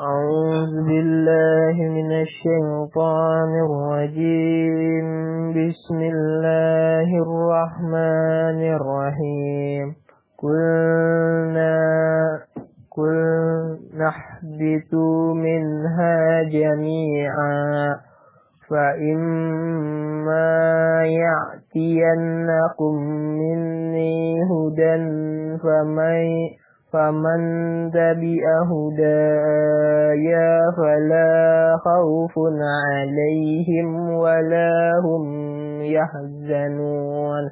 أعوذ بالله من الشيطان الرجيم. بسم الله الرحمن الرحيم. قلنا قلنا اهبطوا منها جميعا فإما يأتينكم مني هدى فمن فمن تبع هدايا فلا خوف عليهم ولا هم يحزنون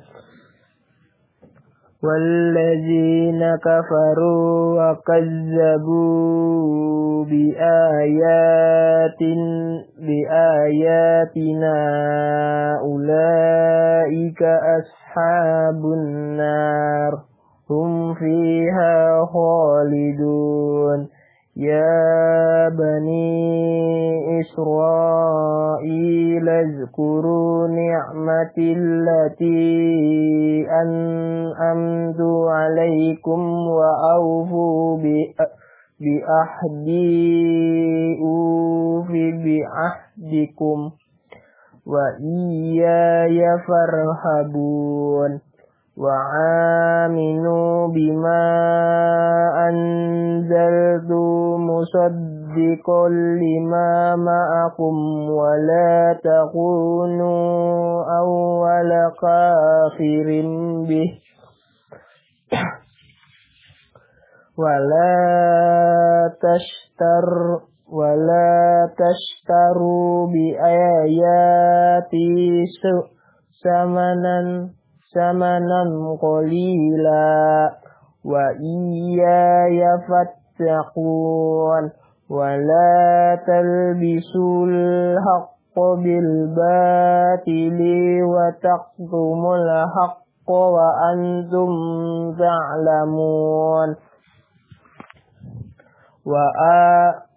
والذين كفروا وكذبوا بآيات بآياتنا أولئك أصحاب النار هم فيها خالدون. يا بني إسرائيل اذكروا نعمتي التي أنعمت عليكم وأوفوا بأحدي أوف بعهدكم وإياي فارهبون. وآمنوا بما أنزلت مصدقا لما معكم ولا تكونوا أول كافر به ولا تشتر ولا تشتروا بآياتي ثمنا ثمنا قليلا وإياي فاتقون ولا تلبسوا الحق بالباطل وتكتموا الحق وأنتم تعلمون.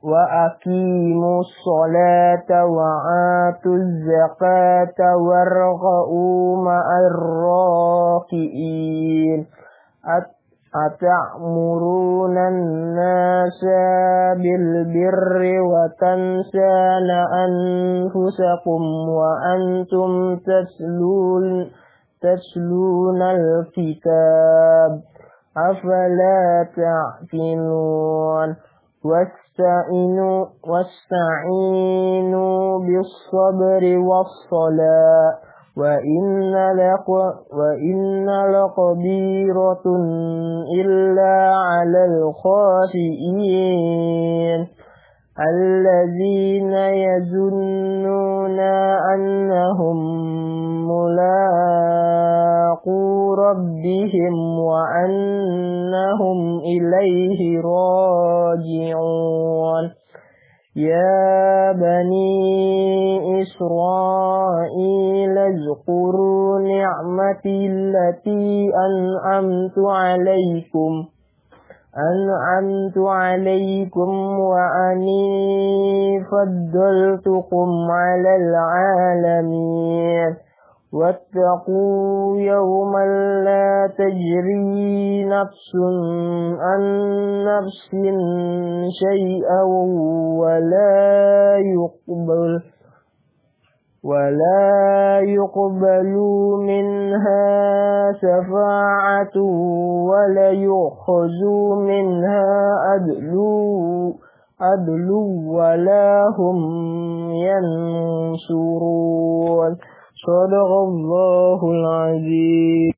وأقيموا الصلاة وآتوا الزكاة واركعوا مع الراكعين. أتأمرون الناس بالبر وتنسون أنفسكم وأنتم تتلون تتلون الكتاب أفلا تعقلون واستعينوا واستعينوا بالصبر والصلاة وإن لك وإن لكبيرة إلا على الخاشئين الذين يظنون أنهم ملاقو ربهم وأنهم إليه راجعون يا بني إسرائيل اذكروا نعمتي التي أنعمت عليكم. أنعمت عليكم وأني فضلتكم على العالمين. واتقوا يوما لا تجري نفس عن نفس شيئا ولا يقبل ولا يقبل منها شفاعة ولا يؤخذ منها عدل عدل ولا هم ينصرون. صدق الله العظيم